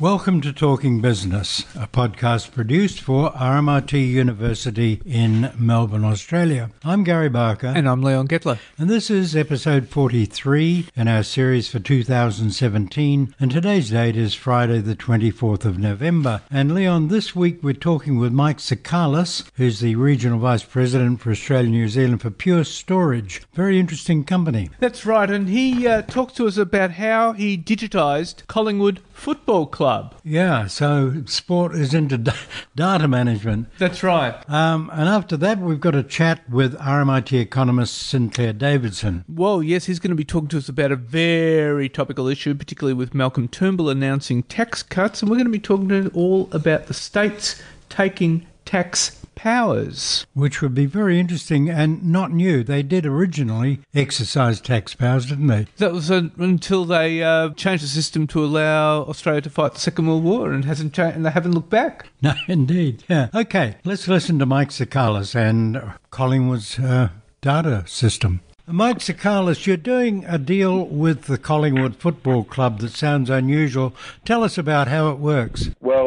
Welcome to Talking Business, a podcast produced for RMIT University in Melbourne, Australia. I'm Gary Barker. And I'm Leon Gettler. And this is episode 43 in our series for 2017. And today's date is Friday, the 24th of November. And Leon, this week we're talking with Mike Tsoukalis, who's the Regional Vice President for Australia and New Zealand for Pure Storage. Very interesting company. That's right. And he uh, talks to us about how he digitised Collingwood Football Club. Yeah, so sport is into d- data management. That's right. Um, and after that, we've got a chat with RMIT economist Sinclair Davidson. Well, yes, he's going to be talking to us about a very topical issue, particularly with Malcolm Turnbull announcing tax cuts. And we're going to be talking to all about the states taking tax powers. Which would be very interesting and not new. They did originally exercise tax powers, didn't they? That was uh, until they uh, changed the system to allow Australia to fight the Second World War and hasn't changed, and they haven't looked back. No, indeed. Yeah. Okay, let's listen to Mike Tsoukalis and Collingwood's uh, data system. Mike Tsoukalis, you're doing a deal with the Collingwood Football Club that sounds unusual. Tell us about how it works. Well,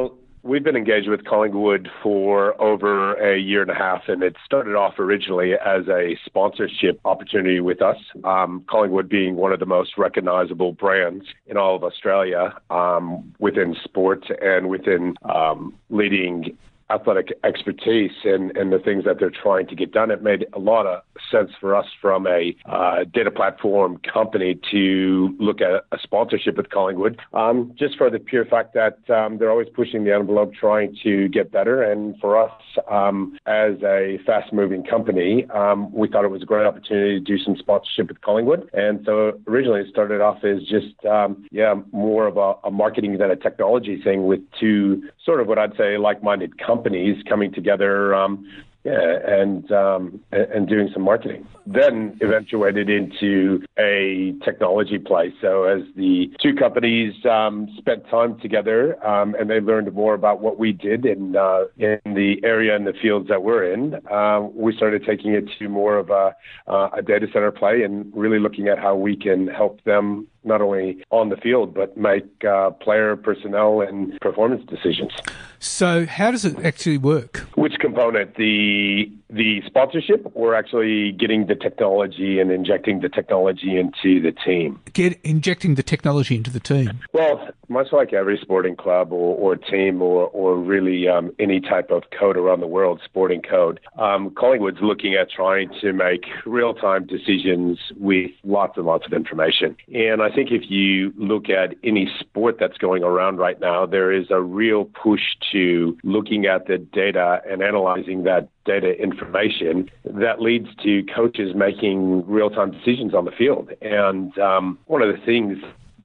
We've been engaged with Collingwood for over a year and a half, and it started off originally as a sponsorship opportunity with us. Um, Collingwood being one of the most recognizable brands in all of Australia um, within sports and within um, leading athletic expertise and, and the things that they're trying to get done, it made a lot of sense for us from a uh, data platform company to look at a sponsorship with Collingwood, um, just for the pure fact that um, they're always pushing the envelope, trying to get better. And for us, um, as a fast moving company, um, we thought it was a great opportunity to do some sponsorship with Collingwood. And so originally it started off as just, um, yeah, more of a, a marketing than a technology thing with two sort of what I'd say like minded companies companies coming together um, yeah, and um, and doing some marketing. Then eventuated into a technology play. So as the two companies um, spent time together um, and they learned more about what we did in uh, in the area and the fields that we're in, uh, we started taking it to more of a, uh, a data center play and really looking at how we can help them not only on the field but make uh, player personnel and performance decisions. So, how does it actually work? Which component? The the sponsorship or actually getting the technology and injecting the technology into the team? Get injecting the technology into the team. Well, much like every sporting club or, or team or, or really um, any type of code around the world, sporting code, um, Collingwood's looking at trying to make real time decisions with lots and lots of information. And I think if you look at any sport that's going around right now, there is a real push to looking at the data and analyzing that data information that leads to coaches making real time decisions on the field. And um, one of the things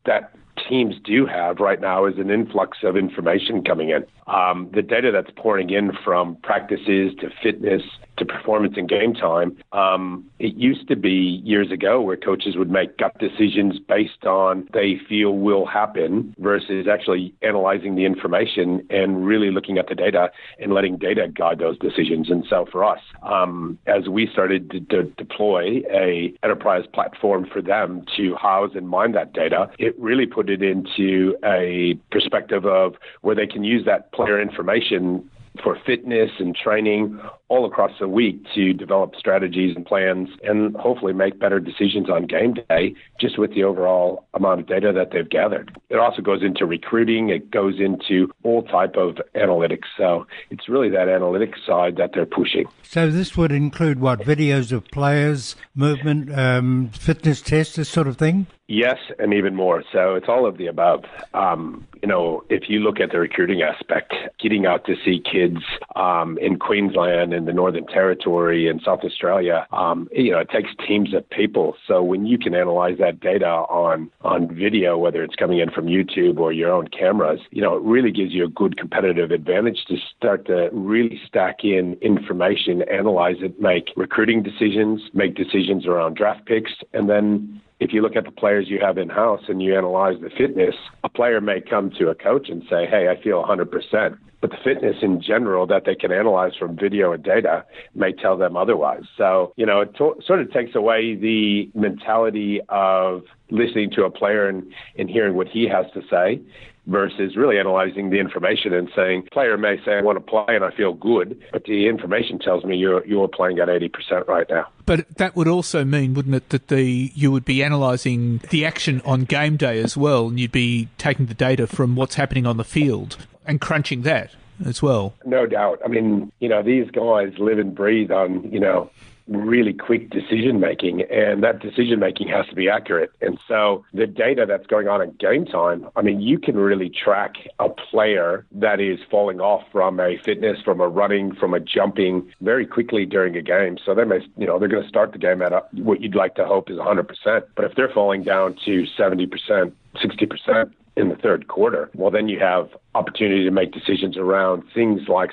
that teams do have right now is an influx of information coming in. Um, the data that's pouring in from practices to fitness to performance and game time, um, it used to be years ago where coaches would make gut decisions based on they feel will happen versus actually analyzing the information and really looking at the data and letting data guide those decisions. And so for us, um, as we started to, to deploy a enterprise platform for them to house and mine that data, it really put it into a perspective of where they can use that player information for fitness and training all across the week to develop strategies and plans and hopefully make better decisions on game day just with the overall amount of data that they've gathered. It also goes into recruiting, it goes into all type of analytics. So it's really that analytics side that they're pushing. So this would include what videos of players, movement, um, fitness tests, this sort of thing? Yes, and even more. So it's all of the above. Um, you know, if you look at the recruiting aspect, getting out to see kids um, in Queensland in the Northern Territory and South Australia, um, you know, it takes teams of people. So when you can analyze that data on on video, whether it's coming in from YouTube or your own cameras, you know, it really gives you a good competitive advantage to start to really stack in information, analyze it, make recruiting decisions, make decisions around draft picks, and then if you look at the players you have in house and you analyze the fitness, a player may come to a coach and say, Hey, I feel 100%. but the fitness in general that they can analyze from video and data may tell them otherwise. So, you know, it to- sort of takes away the mentality of listening to a player and, and hearing what he has to say versus really analyzing the information and saying, player may say, I want to play and I feel good, but the information tells me you're, you're playing at 80% right now. But that would also mean, wouldn't it, that the you would be analysing the action on game day as well, and you'd be taking the data from what's happening on the field and crunching that as well. No doubt. I mean, you know, these guys live and breathe on, you know, really quick decision making, and that decision making has to be accurate. And so the data that's going on at game time, I mean, you can really track a player that is falling off from a fitness, from a running, from a jumping very quickly during a game. So they may, you know, they're going to start the game at a, what you'd like to hope is 100%. But if they're falling down to 70%, 60%, in the third quarter, well, then you have opportunity to make decisions around things like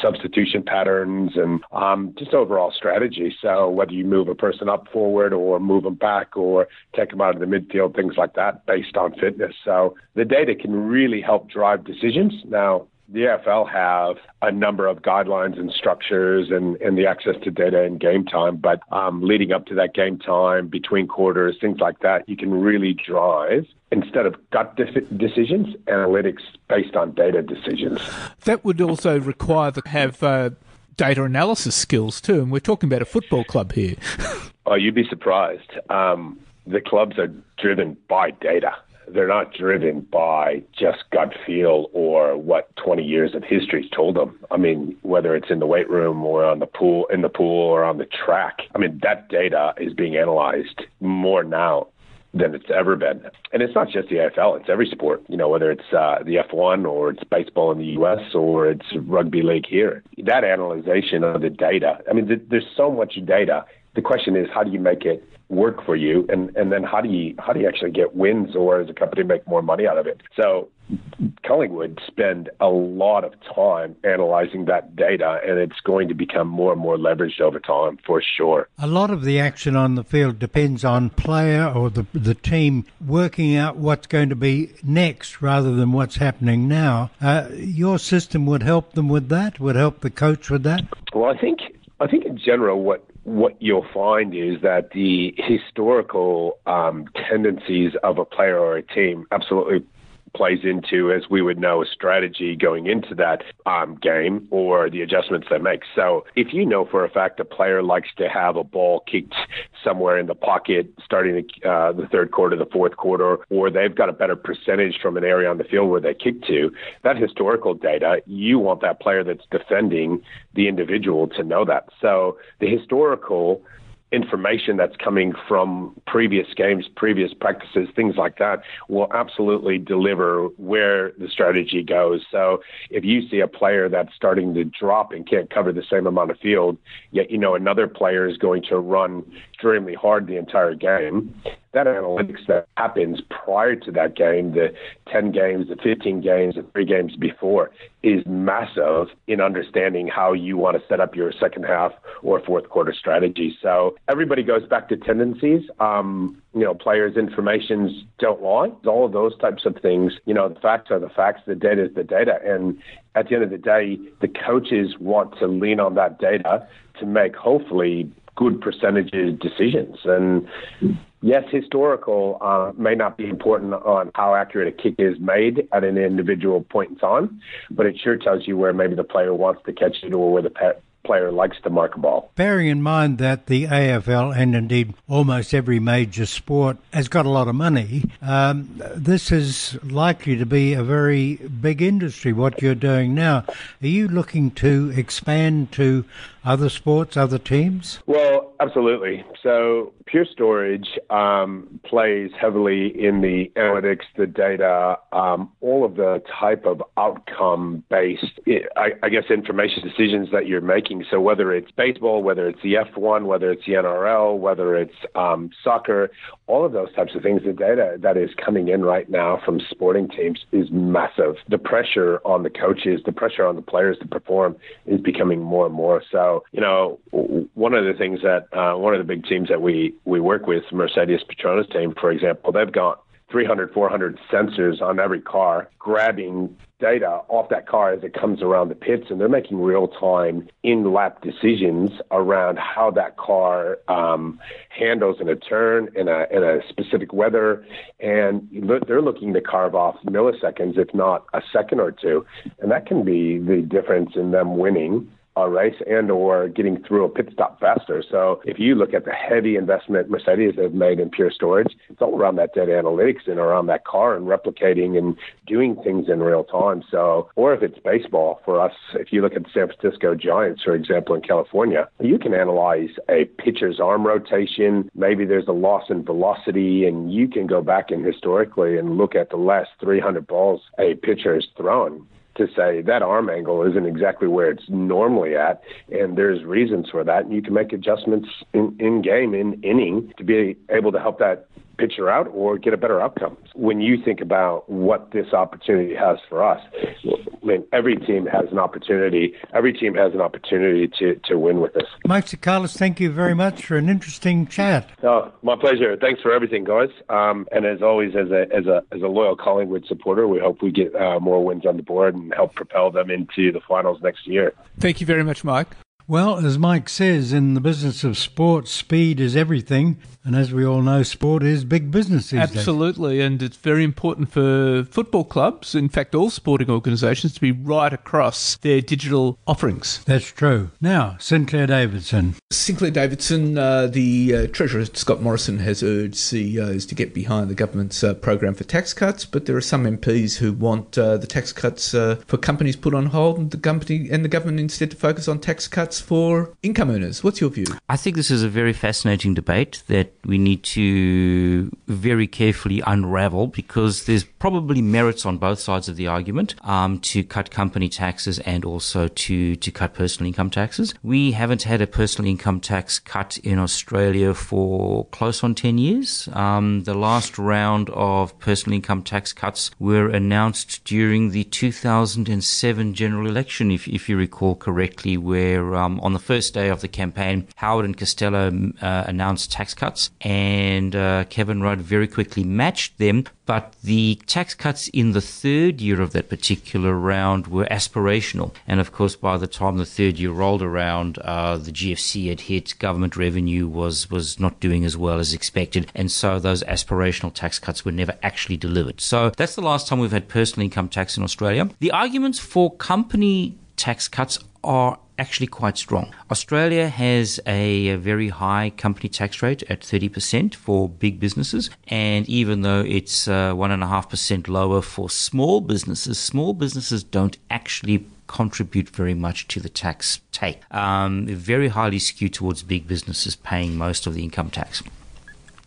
substitution patterns and um, just overall strategy. So whether you move a person up forward or move them back or take them out of the midfield, things like that, based on fitness. So the data can really help drive decisions. Now, the AFL have a number of guidelines and structures and, and the access to data and game time, but um, leading up to that game time, between quarters, things like that, you can really drive instead of gut de- decisions, analytics based on data decisions. That would also require to have uh, data analysis skills too, and we're talking about a football club here. oh, you'd be surprised. Um, the clubs are driven by data they're not driven by just gut feel or what 20 years of history's told them. I mean, whether it's in the weight room or on the pool, in the pool or on the track. I mean, that data is being analyzed more now than it's ever been. And it's not just the AFL, it's every sport, you know, whether it's uh, the F1 or it's baseball in the US or it's rugby league here. That analyzation of the data, I mean, th- there's so much data. The question is, how do you make it work for you and and then how do you how do you actually get wins or as a company make more money out of it so Collingwood spend a lot of time analyzing that data and it's going to become more and more leveraged over time for sure. A lot of the action on the field depends on player or the the team working out what's going to be next rather than what's happening now. Uh, your system would help them with that, would help the coach with that? Well, I think I think in general what what you'll find is that the historical um, tendencies of a player or a team absolutely plays into, as we would know, a strategy going into that um, game or the adjustments they make. So if you know for a fact a player likes to have a ball kicked somewhere in the pocket starting the, uh, the third quarter, the fourth quarter, or they've got a better percentage from an area on the field where they kick to, that historical data, you want that player that's defending the individual to know that. So the historical information that's coming from previous games, previous practices, things like that, will absolutely deliver where the strategy goes. So if you see a player that's starting to drop and can't cover the same amount of field, yet you know another player is going to run extremely hard the entire game, that analytics that happens prior to that game, the 10 games, the 15 games, the three games before, is massive in understanding how you want to set up your second half or fourth quarter strategy. So everybody goes back to tendencies. Um, you know, players' informations don't lie. All of those types of things. You know, the facts are the facts. The data is the data. And at the end of the day, the coaches want to lean on that data to make hopefully good percentages decisions. And yes, historical uh, may not be important on how accurate a kick is made at an individual point in time, but it sure tells you where maybe the player wants to catch it or where the player likes to mark a ball. Bearing in mind that the AFL and indeed almost every major sport has got a lot of money, um, this is likely to be a very big industry. What you're doing now, are you looking to expand to other sports, other teams? Well, absolutely. So Pure Storage um, plays heavily in the analytics, the data, um, all of the type of outcome based, I, I, guess, information decisions that you're making. So whether it's baseball, whether it's the F1, whether it's the NRL, whether it's um, soccer, all of those types of things, the data that is coming in right now from sporting teams is massive. The pressure on the coaches, the pressure on the players to perform is becoming more and more. So, you know, one of the things that uh, one of the big teams that we we work with, Mercedes Petronas team, for example, they've got 300, 400 sensors on every car, grabbing data off that car as it comes around the pits, and they're making real time in lap decisions around how that car um, handles in a turn in a in a specific weather, and they're looking to carve off milliseconds, if not a second or two, and that can be the difference in them winning a race and or getting through a pit stop faster. So if you look at the heavy investment Mercedes have made in pure storage, it's all around that data analytics and around that car and replicating and doing things in real time. So, or if it's baseball for us, if you look at the San Francisco Giants, for example, in California, you can analyze a pitcher's arm rotation. Maybe there's a loss in velocity and you can go back and historically and look at the last 300 balls a pitcher has thrown to say that arm angle isn't exactly where it's normally at, and there's reasons for that, and you can make adjustments in, in game, in inning, to be able to help that pitcher out or get a better outcome. When you think about what this opportunity has for us, I mean, every team has an opportunity. Every team has an opportunity to, to win with this. Mike Tsoukalas, thank you very much for an interesting chat. Oh, my pleasure. Thanks for everything, guys. Um, and as always, as a as a as a loyal Collingwood supporter, we hope we get uh, more wins on the board and help propel them into the finals next year. Thank you very much, Mike. Well, as Mike says, in the business of sport, speed is everything. And as we all know, sport is big business these Absolutely. Days. And it's very important for football clubs, in fact, all sporting organisations, to be right across their digital offerings. That's true. Now, Sinclair Davidson. Sinclair Davidson, uh, the uh, Treasurer Scott Morrison has urged CEOs to get behind the government's uh, program for tax cuts, but there are some MPs who want uh, the tax cuts uh, for companies put on hold and the company and the government instead to focus on tax cuts for income earners. What's your view? I think this is a very fascinating debate that we need to very carefully unravel because there's probably merits on both sides of the argument um, to cut company taxes and also to, to cut personal income taxes. We haven't had a personal income tax cut in Australia for close on 10 years. Um, the last round of personal income tax cuts were announced during the 2007 general election, if, if you recall correctly, where um, on the first day of the campaign, Howard and Costello uh, announced tax cuts and uh, Kevin Rudd very quickly matched them. But the tax cuts in the third year of that particular round were aspirational. And of course, by the time the third year rolled around, uh, the GFC had hit, government revenue was, was not doing as well as expected. And so those aspirational tax cuts were never actually delivered. So that's the last time we've had personal income tax in Australia. The arguments for company tax cuts are actually quite strong. Australia has a, very high company tax rate at 30% for big businesses. And even though it's uh, 1.5% lower for small businesses, small businesses don't actually contribute very much to the tax take. Um, very highly skewed towards big businesses paying most of the income tax.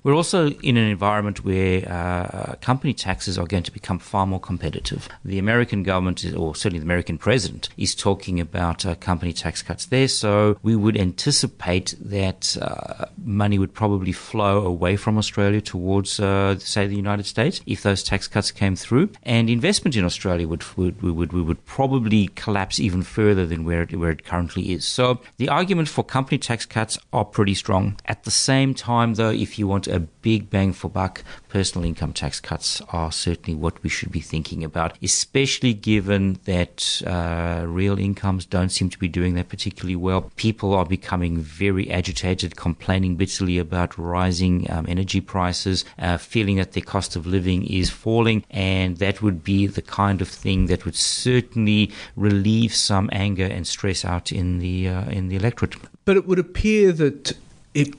We're also in an environment where uh, company taxes are going to become far more competitive. The American government, or certainly the American president, is talking about uh, company tax cuts there. So we would anticipate that uh, money would probably flow away from Australia towards, uh, say, the United States if those tax cuts came through. And investment in Australia would, would, would, would probably collapse even further than where it, where it currently is. So the argument for company tax cuts are pretty strong. At the same time, though, if you want a big bang for buck, personal income tax cuts are certainly what we should be thinking about, especially given that uh, real incomes don't seem to be doing that particularly well. People are becoming very agitated, complaining bitterly about rising um, energy prices, uh, feeling that their cost of living is falling, and that would be the kind of thing that would certainly relieve some anger and stress out in the uh, in the electorate. But it would appear that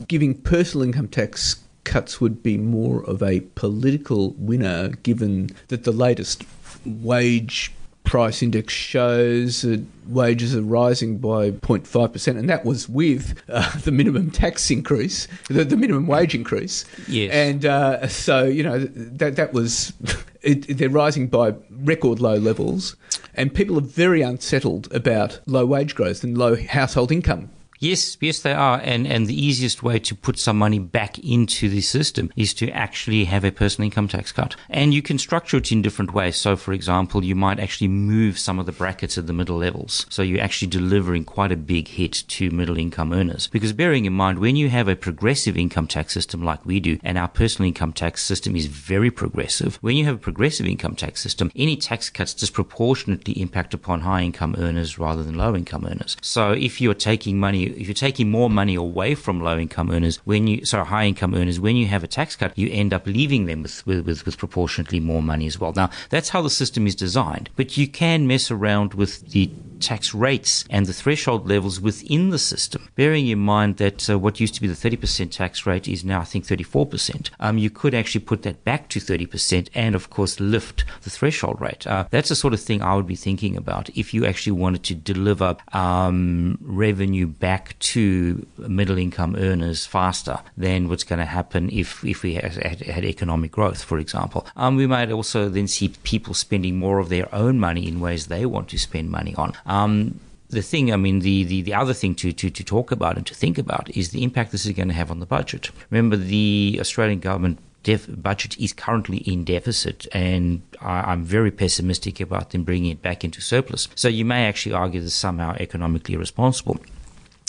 giving personal income tax cuts would be more of a political winner, given that the latest wage price index shows that wages are rising by 0.5%, and that was with uh, the minimum tax increase, the, the, minimum wage increase. Yes. And uh, so, you know, that, that was, it, they're rising by record low levels, and people are very unsettled about low wage growth and low household income Yes, yes, they are. And, and the easiest way to put some money back into the system is to actually have a personal income tax cut. And you can structure it in different ways. So, for example, you might actually move some of the brackets at the middle levels. So you're actually delivering quite a big hit to middle income earners. Because bearing in mind, when you have a progressive income tax system like we do, and our personal income tax system is very progressive, when you have a progressive income tax system, any tax cuts disproportionately impact upon high income earners rather than low income earners. So if you're taking money if you're taking more money away from low income earners, when you sorry high income earners, when you have a tax cut, you end up leaving them with, with, with proportionately more money as well. Now that's how the system is designed, but you can mess around with the tax rates and the threshold levels within the system. Bearing in mind that uh, what used to be the 30% tax rate is now, I think, 34%. Um, you could actually put that back to 30% and, of course, lift the threshold rate. Uh, that's the sort of thing I would be thinking about if you actually wanted to deliver um, revenue back to middle income earners faster than what's going to happen if, if we had, had, economic growth, for example. Um, we might also then see people spending more of their own money in ways they want to spend money on. Um, Um, the thing, I mean, the, the, the other thing to, to, to talk about and to think about is the impact this is going to have on the budget. Remember, the Australian government def- budget is currently in deficit, and I, am very pessimistic about them bringing it back into surplus. So you may actually argue this somehow economically responsible.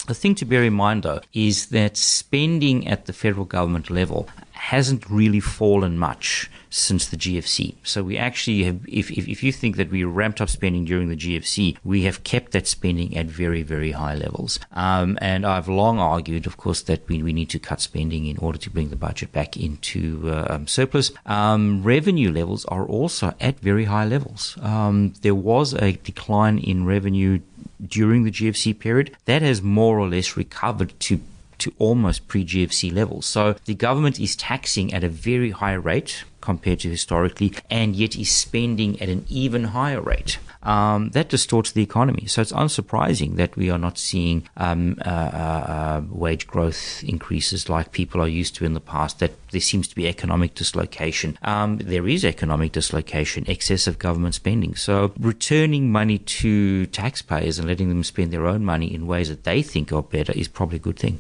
The thing to bear in mind, though, is that spending at the federal government level hasn't really fallen much since the GFC. So we actually have, if, if, if, you think that we ramped up spending during the GFC, we have kept that spending at very, very high levels. Um, and I've long argued, of course, that we, we need to cut spending in order to bring the budget back into uh, um, surplus. Um, revenue levels are also at very high levels. Um, there was a decline in revenue during the GFC period. That has more or less recovered to to almost pre GFC levels. So the government is taxing at a very high rate compared to historically, and yet is spending at an even higher rate. Um, that distorts the economy. So it's unsurprising that we are not seeing um, uh, uh, wage growth increases like people are used to in the past. That there seems to be economic dislocation. Um, there is economic dislocation, excessive government spending. So returning money to taxpayers and letting them spend their own money in ways that they think are better is probably a good thing.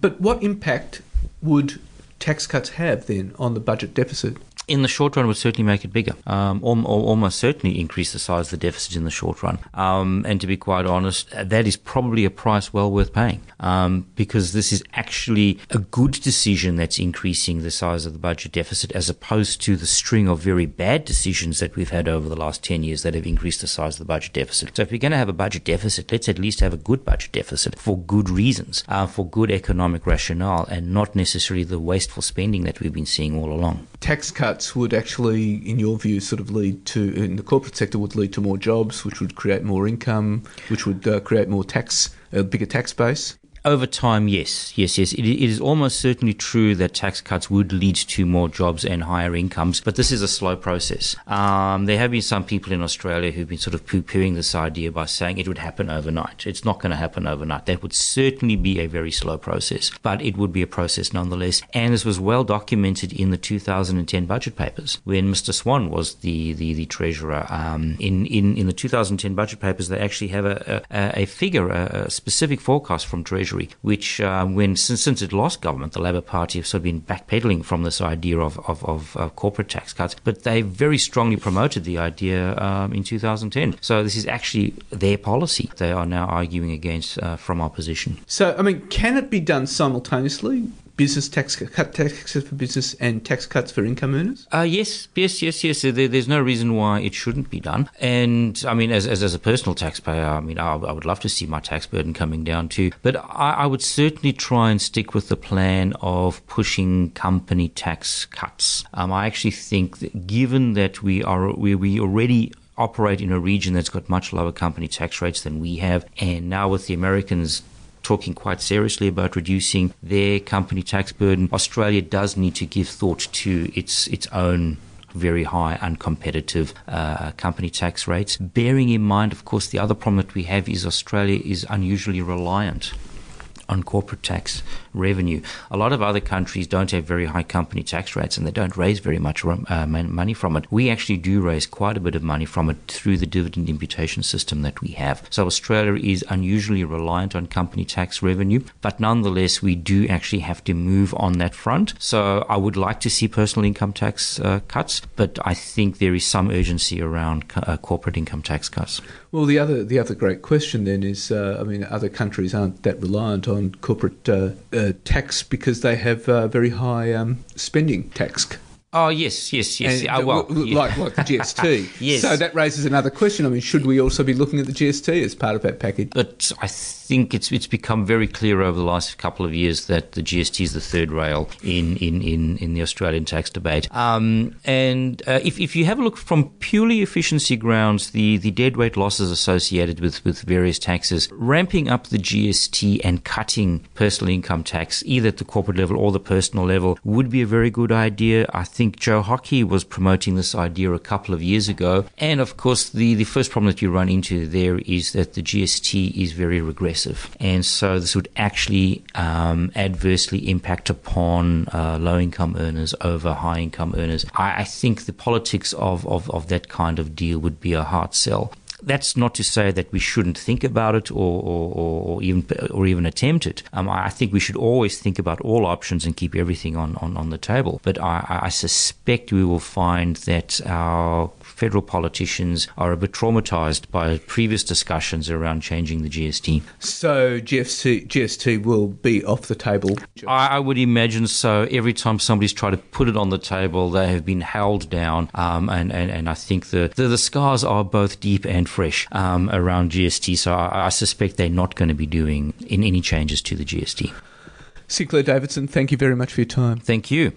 But what impact would tax cuts have then on the budget deficit? In the short run would certainly make it bigger. Um, or, or almost certainly increase the size of the deficit in the short run. Um, and to be quite honest, that is probably a price well worth paying um, because this is actually a good decision that's increasing the size of the budget deficit as opposed to the string of very bad decisions that we've had over the last 10 years that have increased the size of the budget deficit. So if you're going to have a budget deficit, let's at least have a good budget deficit for good reasons, uh, for good economic rationale, and not necessarily the wasteful spending that we've been seeing all along. Tax cuts cuts would actually, in your view, sort of lead to, in the corporate sector, would lead to more jobs, which would create more income, which would uh, create more tax, a bigger tax base? Over time, yes, yes, yes. It, it is almost certainly true that tax cuts would lead to more jobs and higher incomes, but this is a slow process. Um, there have been some people in Australia who've been sort of poo-pooing this idea by saying it would happen overnight. It's not going to happen overnight. That would certainly be a very slow process, but it would be a process nonetheless. And this was well documented in the 2010 budget papers when Mr. Swan was the the, the treasurer. Um, in, in in the 2010 budget papers, they actually have a a, a figure, a, a specific forecast from Treasury Which uh, when since, since it lost government, the Labor Party have sort of been backpedaling from this idea of, of, of uh, corporate tax cuts, but they very strongly promoted the idea um, in 2010. So this is actually their policy. They are now arguing against uh, from opposition. So, I mean, can it be done simultaneously? Business tax cut taxes for business and tax cuts for income earners? Uh, yes, yes, yes, yes. There, there's no reason why it shouldn't be done. And I mean, as, as, as a personal taxpayer, I mean, I, I, would love to see my tax burden coming down too. But I, I would certainly try and stick with the plan of pushing company tax cuts. Um, I actually think that given that we are we, we already operate in a region that's got much lower company tax rates than we have, and now with the Americans talking quite seriously about reducing their company tax burden. Australia does need to give thought to its its own very high uncompetitive uh, company tax rates. Bearing in mind, of course, the other problem that we have is Australia is unusually reliant on corporate tax revenue. A lot of other countries don't have very high company tax rates and they don't raise very much uh, money from it. We actually do raise quite a bit of money from it through the dividend imputation system that we have. So Australia is unusually reliant on company tax revenue, but nonetheless, we do actually have to move on that front. So I would like to see personal income tax uh, cuts, but I think there is some urgency around uh, corporate income tax cuts. Well, the other the other great question then is, uh, I mean, other countries aren't that reliant on corporate uh, tax because they have uh, very high um, spending tax Oh yes, yes, yes. And, uh, well, yeah. like like the GST. yes. So that raises another question. I mean, should we also be looking at the GST as part of that package? But I think it's it's become very clear over the last couple of years that the GST is the third rail in in, in, in the Australian tax debate. Um, and uh, if if you have a look from purely efficiency grounds, the the deadweight losses associated with with various taxes, ramping up the GST and cutting personal income tax either at the corporate level or the personal level would be a very good idea. I think think Joe Hockey was promoting this idea a couple of years ago. And of course, the, the first problem that you run into there is that the GST is very regressive. And so this would actually um, adversely impact upon uh, low income earners over high income earners. I, I think the politics of, of, of that kind of deal would be a hard sell that's not to say that we shouldn't think about it or, or, or even or even attempt it. Um, I think we should always think about all options and keep everything on, on, on the table. But I, I suspect we will find that our federal politicians are a bit traumatized by previous discussions around changing the GST. So GST, GST will be off the table? I, I, would imagine so. Every time somebody's tried to put it on the table, they have been held down. Um, and, and, and I think the, the, the, scars are both deep and fresh um, around GST. So I, I suspect they're not going to be doing in any changes to the GST. Sinclair Davidson, thank you very much for your time. Thank you.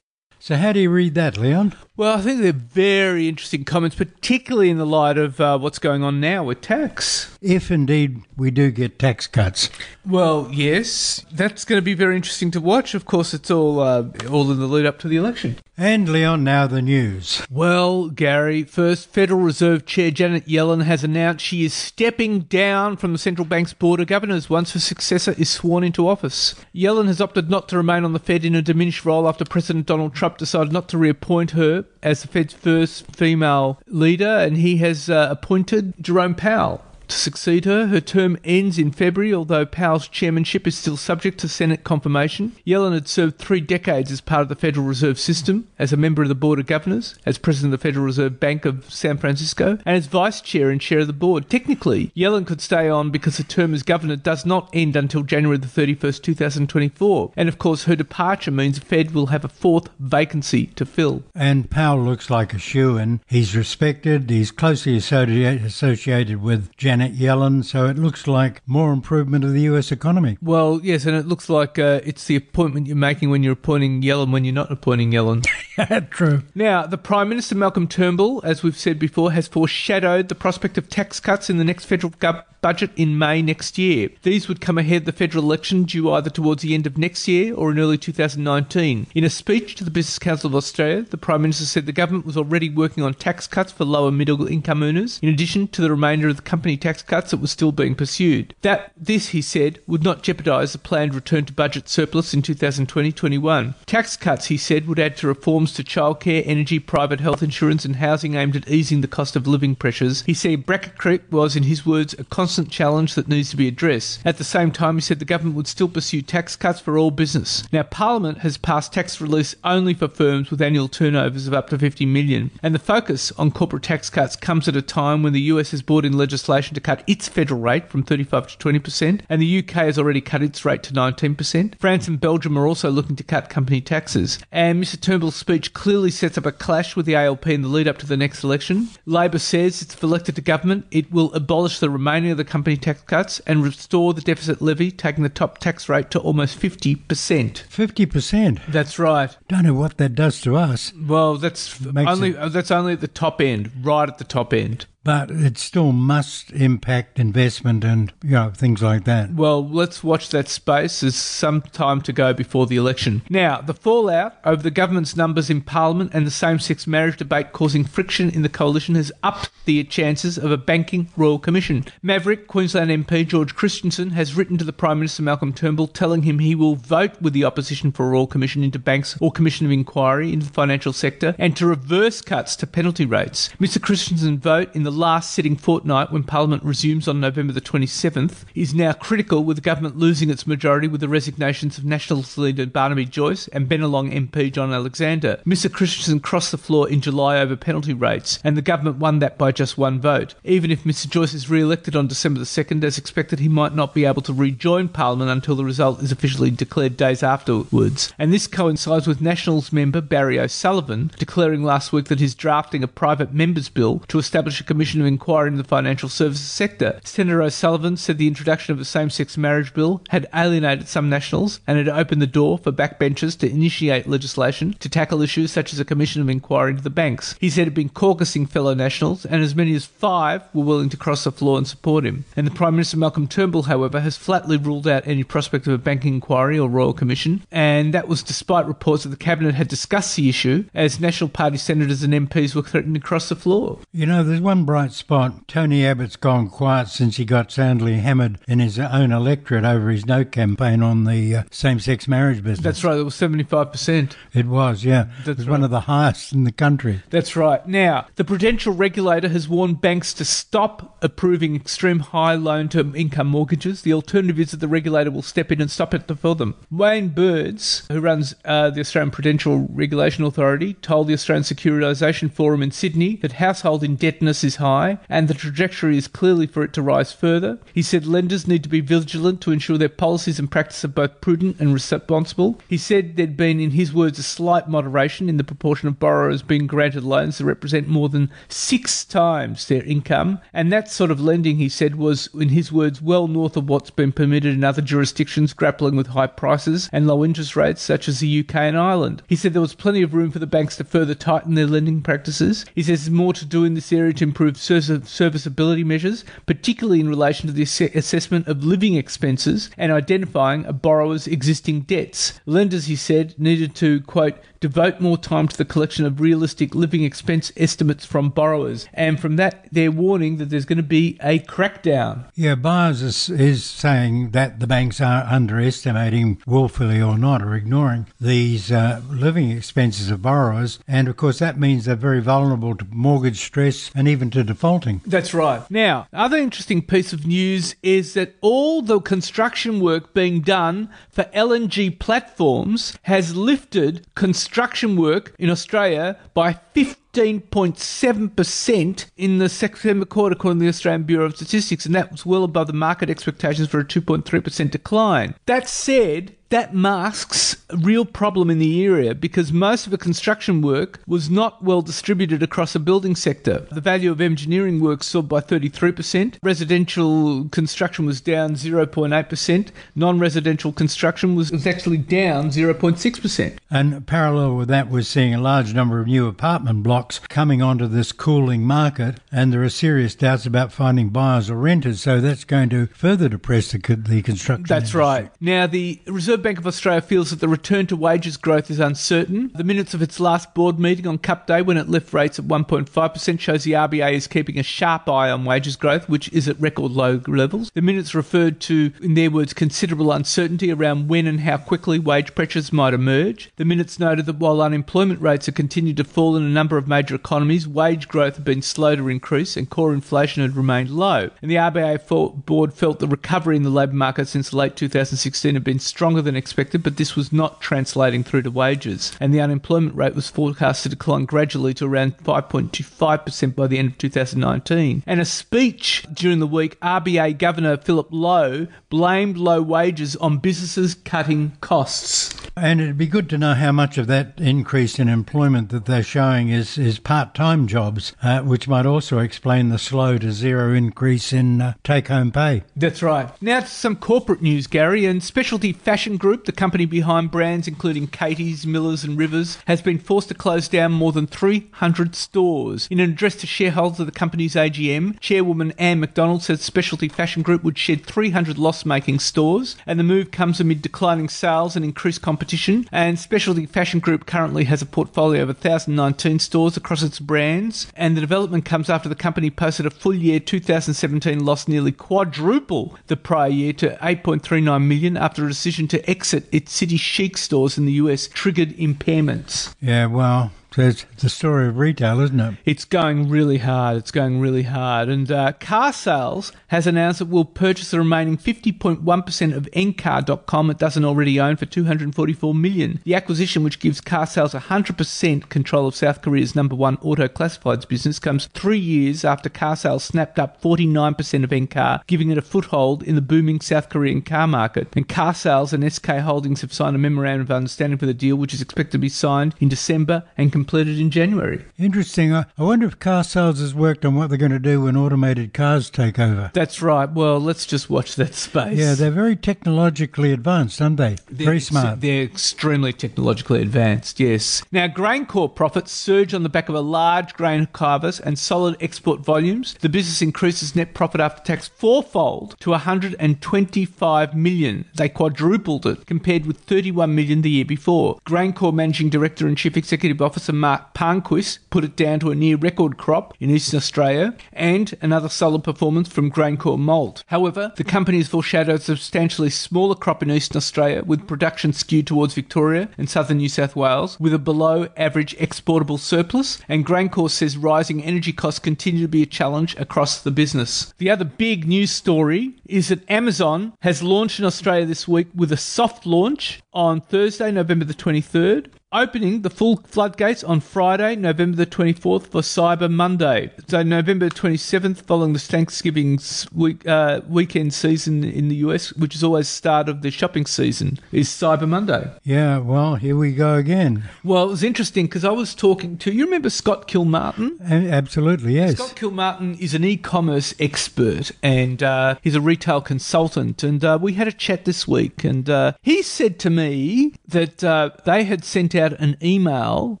So, how do you read that, Leon? Well, I think they're very interesting comments, particularly in the light of uh, what's going on now with tax. If indeed we do get tax cuts. Well, yes, that's going to be very interesting to watch. Of course, it's all uh, all in the lead up to the election. And Leon, now the news. Well, Gary, first, Federal Reserve Chair Janet Yellen has announced she is stepping down from the central bank's board of governors once her successor is sworn into office. Yellen has opted not to remain on the Fed in a diminished role after President Donald Trump decided not to reappoint her as the Fed's first female leader, and he has uh, appointed Jerome Powell to succeed her. Her term ends in February, although Powell's chairmanship is still subject to Senate confirmation. Yellen had served three decades as part of the Federal Reserve System, as a member of the Board of Governors, as president of the Federal Reserve Bank of San Francisco, and as vice chair and chair of the board. Technically, Yellen could stay on because her term as governor does not end until January the 31st, 2024. And of course, her departure means the Fed will have a fourth vacancy to fill. And Powell looks like a shoe in. He's respected, he's closely associated with Janet Janet Yellen, so it looks like more improvement of the US economy. Well, yes, and it looks like uh, it's the appointment you're making when you're appointing Yellen when you're not appointing Yellen. True. Now, the Prime Minister Malcolm Turnbull, as we've said before, has foreshadowed the prospect of tax cuts in the next federal government budget in May next year. These would come ahead of the federal election due either towards the end of next year or in early 2019. In a speech to the Business Council of Australia, the Prime Minister said the government was already working on tax cuts for lower middle income earners, in addition to the remainder of the company tax cuts that were still being pursued. That this, he said, would not jeopardise the planned return to budget surplus in 2020-21. Tax cuts, he said, would add to reforms to childcare, energy, private health insurance and housing aimed at easing the cost of living pressures. He said bracket creep was, in his words, a constant challenge that needs to be addressed. At the same time, he said the government would still pursue tax cuts for all business. Now, Parliament has passed tax relief only for firms with annual turnovers of up to 50 million, and the focus on corporate tax cuts comes at a time when the US has brought in legislation to cut its federal rate from 35 to 20%, and the UK has already cut its rate to 19%. France and Belgium are also looking to cut company taxes. And Mr Turnbull's speech clearly sets up a clash with the ALP in the lead up to the next election. Labor says it's elected to government, it will abolish the remaining of the company tax cuts and restore the deficit levy, taking the top tax rate to almost 50%. 50%? That's right. Don't know what that does to us. Well, that's only uh, that's only at the top end, right at the top end. But it still must impact investment and you know things like that. Well, let's watch that space. There's some time to go before the election. Now, the fallout over the government's numbers in Parliament and the same-sex marriage debate causing friction in the coalition has upped the chances of a banking royal commission. Maverick Queensland MP George Christensen has written to the Prime Minister Malcolm Turnbull telling him he will vote with the opposition for a royal commission into banks or commission of inquiry into the financial sector and to reverse cuts to penalty rates. Mr Christensen's vote in the last sitting fortnight when Parliament resumes on November the 27th is now critical with the government losing its majority with the resignations of Nationals leader Barnaby Joyce and Bennelong MP John Alexander. Mr Christensen crossed the floor in July over penalty rates and the government won that by just one vote. Even if Mr Joyce is re-elected on December the 2nd, as expected, he might not be able to rejoin Parliament until the result is officially declared days afterwards. And this coincides with Nationals member Barry O'Sullivan declaring last week that he's drafting a private member's bill to establish a commission of inquiry into the financial services sector. Senator O'Sullivan said the introduction of a same sex marriage bill had alienated some nationals and had opened the door for backbenchers to initiate legislation to tackle issues such as a commission of inquiry into the banks. He said he'd been caucusing fellow nationals, and as many as five were willing to cross the floor and support him. And the Prime Minister Malcolm Turnbull, however, has flatly ruled out any prospect of a banking inquiry or royal commission, and that was despite reports that the cabinet had discussed the issue as National Party senators and MPs were threatening to cross the floor. You know, there's one bright spot. Tony Abbott's gone quiet since he got soundly hammered in his own electorate over his no campaign on the uh, same-sex marriage business. That's right. It was seventy-five percent. It was, yeah. That's it was right. one of the highest in the country. That's right. Now, the prudential regulator has warned banks to stop approving extreme high loan to income mortgages. The alternative is that the regulator will step in and stop it for them. Wayne Byres, who runs uh, the Australian Prudential Regulation Authority, told the Australian Securitisation Forum in Sydney that household indebtedness is high and the trajectory is clearly for it to rise further. He said lenders need to be vigilant to ensure their policies and practice are both prudent and responsible. He said there'd been, in his words, a slight moderation in the proportion of borrowers being granted loans that represent more than six times their income. And that sort of lending, he said, was, in his words, well north of what's been permitted in other jurisdictions grappling with high prices and low interest rates, such as the UK and Ireland. He said there was plenty of room for the banks to further tighten their lending practices. He says there's more to do in this area to improve service- serviceability measures, particularly in relation to the ass- assessment of living expenses and identifying a borrower's existing debts. Lenders, he said, needed to, quote, devote more time to the collection of realistic living expense estimates from borrowers. And from that, they're warning that there's going to be a crackdown. Yeah, Byres is, is saying that the banks are underestimating, willfully or not, or ignoring these uh, living expenses of borrowers. And of course, that means they're very vulnerable to mortgage stress and even to defaulting. That's right. Now, other interesting piece of news is that all the construction work being done for LNG platforms has lifted construction work in Australia by 15.7% in the September quarter, according to the Australian Bureau of Statistics, and that was well above the market expectations for a 2.3% decline. That said, that masks a real problem in the area because most of the construction work was not well distributed across the building sector. The value of engineering work soared by 33%, residential construction was down 0.8%, non residential construction was, was actually down 0.6%. And parallel with that, we're seeing a large number of new apartment blocks coming onto this cooling market, and there are serious doubts about finding buyers or renters. So that's going to further depress the, the construction. That's industry. right. Now, the Reserve Bank of Australia feels that the return to wages growth is uncertain. The minutes of its last board meeting on Cup Day, when it left rates at 1.5%, shows the RBA is keeping a sharp eye on wages growth, which is at record low levels. The minutes referred to, in their words, considerable uncertainty around when and how quickly wage pressures might emerge. The minutes noted that while unemployment rates have continued to fall in a number of major economies, wage growth had been slow to increase and core inflation had remained low. And the RBA board felt the recovery in the labour market since late 2016 had been stronger than expected, but this was not translating through to wages. And the unemployment rate was forecast to decline gradually to around 5.25% by the end of 2019. And a speech during the week, RBA Governor Philip Lowe blamed low wages on businesses cutting costs. And it'd be good to know how much of that increase in employment that they're showing is, is part time jobs, uh, which might also explain the slow to zero increase in uh, take home pay. That's right. Now to some corporate news, Gary, and specialty fashion Group, the company behind brands including Katie's, Miller's, and Rivers, has been forced to close down more than 300 stores. In an address to shareholders of the company's AGM, Chairwoman Anne McDonald said Specialty Fashion Group would shed 300 loss making stores, and the move comes amid declining sales and increased competition. And Specialty Fashion Group currently has a portfolio of 1,019 stores across its brands, and the development comes after the company posted a full year 2017 loss nearly quadruple the prior year to 8.39 million after a decision to exit its City Chic stores in the US triggered impairments. Yeah, well, so it's the story of retail, isn't it? It's going really hard. It's going really hard. And uh, Carsales has announced it will purchase the remaining 50.1% of Encar.com it doesn't already own for 244 million. The acquisition, which gives Carsales 100% control of South Korea's number one auto classifieds business, comes three years after Carsales snapped up 49% of Encar, giving it a foothold in the booming South Korean car market. And Carsales and SK Holdings have signed a memorandum of understanding for the deal, which is expected to be signed in December and completed in January. Interesting. I wonder if Carsales has worked on what they're going to do when automated cars take over. That's right. Well, let's just watch that space. Yeah, they're very technologically advanced, aren't they? very They're- smart. They're extremely technologically advanced, yes. Now, GrainCorp profits surge on the back of a large grain harvest and solid export volumes. The business increases net profit after tax fourfold to 125 million. They quadrupled it compared with 31 million the year before. GrainCorp Managing Director and Chief Executive Officer Mark Palmquist put it down to a near record crop in Eastern Australia and another solid performance from GrainCorp Malt. However, the company has foreshadowed substantially smaller crop in Eastern Australia with production skewed towards Victoria and southern New South Wales with a below average exportable surplus and GrainCorp says rising energy costs continue to be a challenge across the business. The other big news story is that Amazon has launched in Australia this week with a soft launch on Thursday, November the 23rd opening the full floodgates on Friday, November the 24th for Cyber Monday. So November 27th, following the Thanksgiving week, uh, weekend season in the US, which is always start of the shopping season, is Cyber Monday. yeah, well, here we go again. Well, it was interesting because I was talking to you. Remember Scott Kilmartin? Absolutely, yes. Scott Kilmartin is an e-commerce expert and uh, he's a retail consultant. And uh, we had a chat this week, and uh, he said to me that uh, they had sent out an email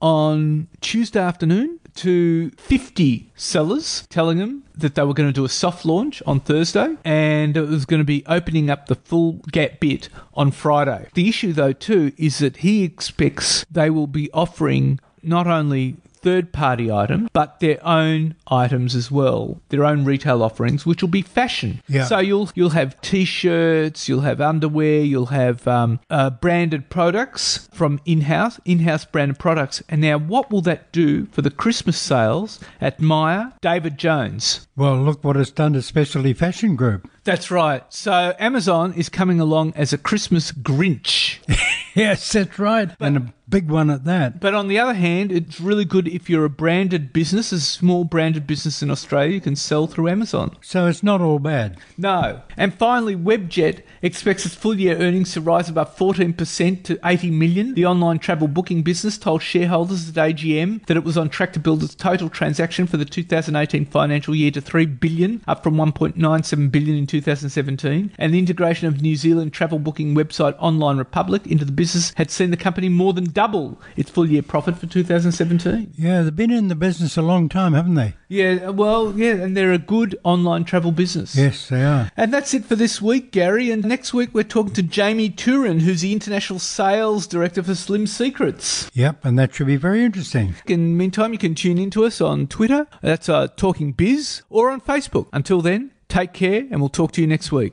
on Tuesday afternoon to 50 sellers telling them that they were going to do a soft launch on Thursday and it was going to be opening up the full gap bit on Friday. The issue though too is that he expects they will be offering not only third party items, but their own items as well, their own retail offerings, which will be fashion. Yeah. So you'll you'll have t-shirts, you'll have underwear, you'll have um, uh, branded products from in-house, in-house branded products. And now, what will that do for the Christmas sales at Myer, David Jones? Well, look what it's done to Specialty Fashion Group. That's right. So Amazon is coming along as a Christmas Grinch. Yes, that's right. and a big one at that. But on the other hand, it's really good if you're a branded business, a small branded business in Australia, you can sell through Amazon. So it's not all bad. No. And finally, Webjet expects its full year earnings to rise about 14% to 80 million. The online travel booking business told shareholders at AGM that it was on track to build its total transaction for the 2018 financial year to 3 billion, up from 1.97 billion in 2017. And the integration of New Zealand travel booking website Online Republic into the business had seen the company more than double its full year profit for 2017. Yeah, they've been in the business a long time, haven't they? Yeah, well, yeah, and they're a good online travel business. Yes, they are. And that's it for this week, Gary. And next week we're talking to Jamie Turin, who's the International Sales Director for Slim Secrets. Yep, and that should be very interesting. In the meantime, you can tune in to us on Twitter, that's uh, Talking Biz, or on Facebook. Until then, take care, and we'll talk to you next week.